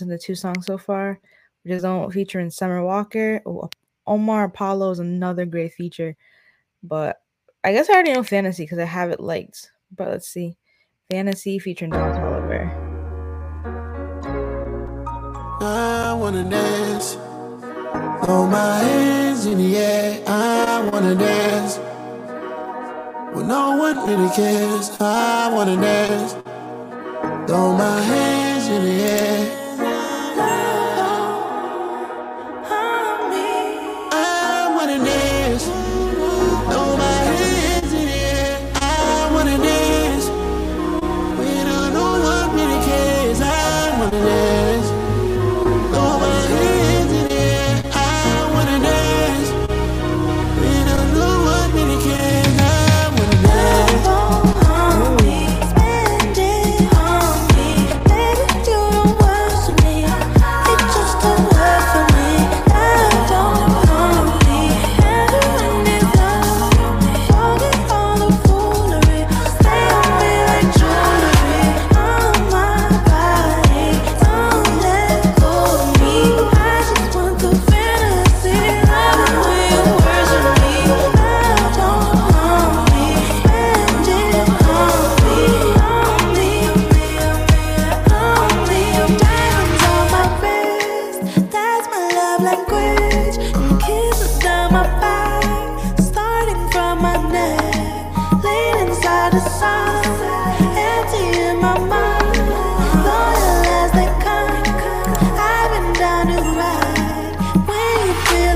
in the two songs so far, which is on featuring Summer Walker. Oh, Omar Apollo is another great feature, but I guess I already know Fantasy because I have it liked. But let's see, Fantasy featuring Don Toliver. I wanna dance, throw my hands in the air. I wanna dance. When no one really cares, I wanna dance. Throw my hands in the air.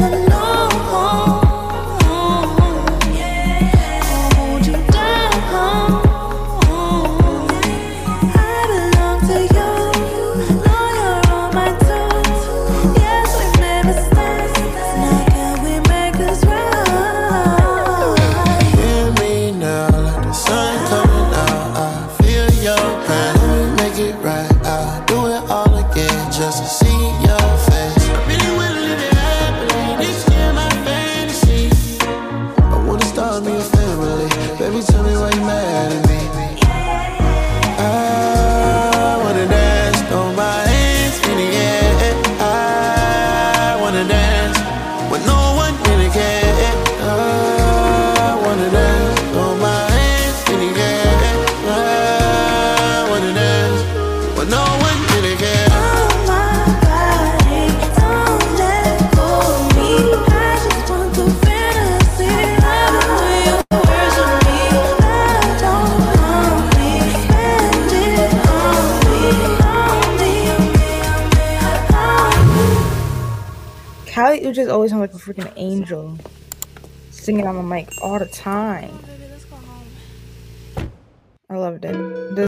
Alone. Make it right. I'll do it all again just to see your face. I really wanna live it happily. This my fantasy. I wanna start me a family. Baby, tell me why you mad at me. Kali just always sounds like a freaking angel. Singing on the mic all the time. I loved it. This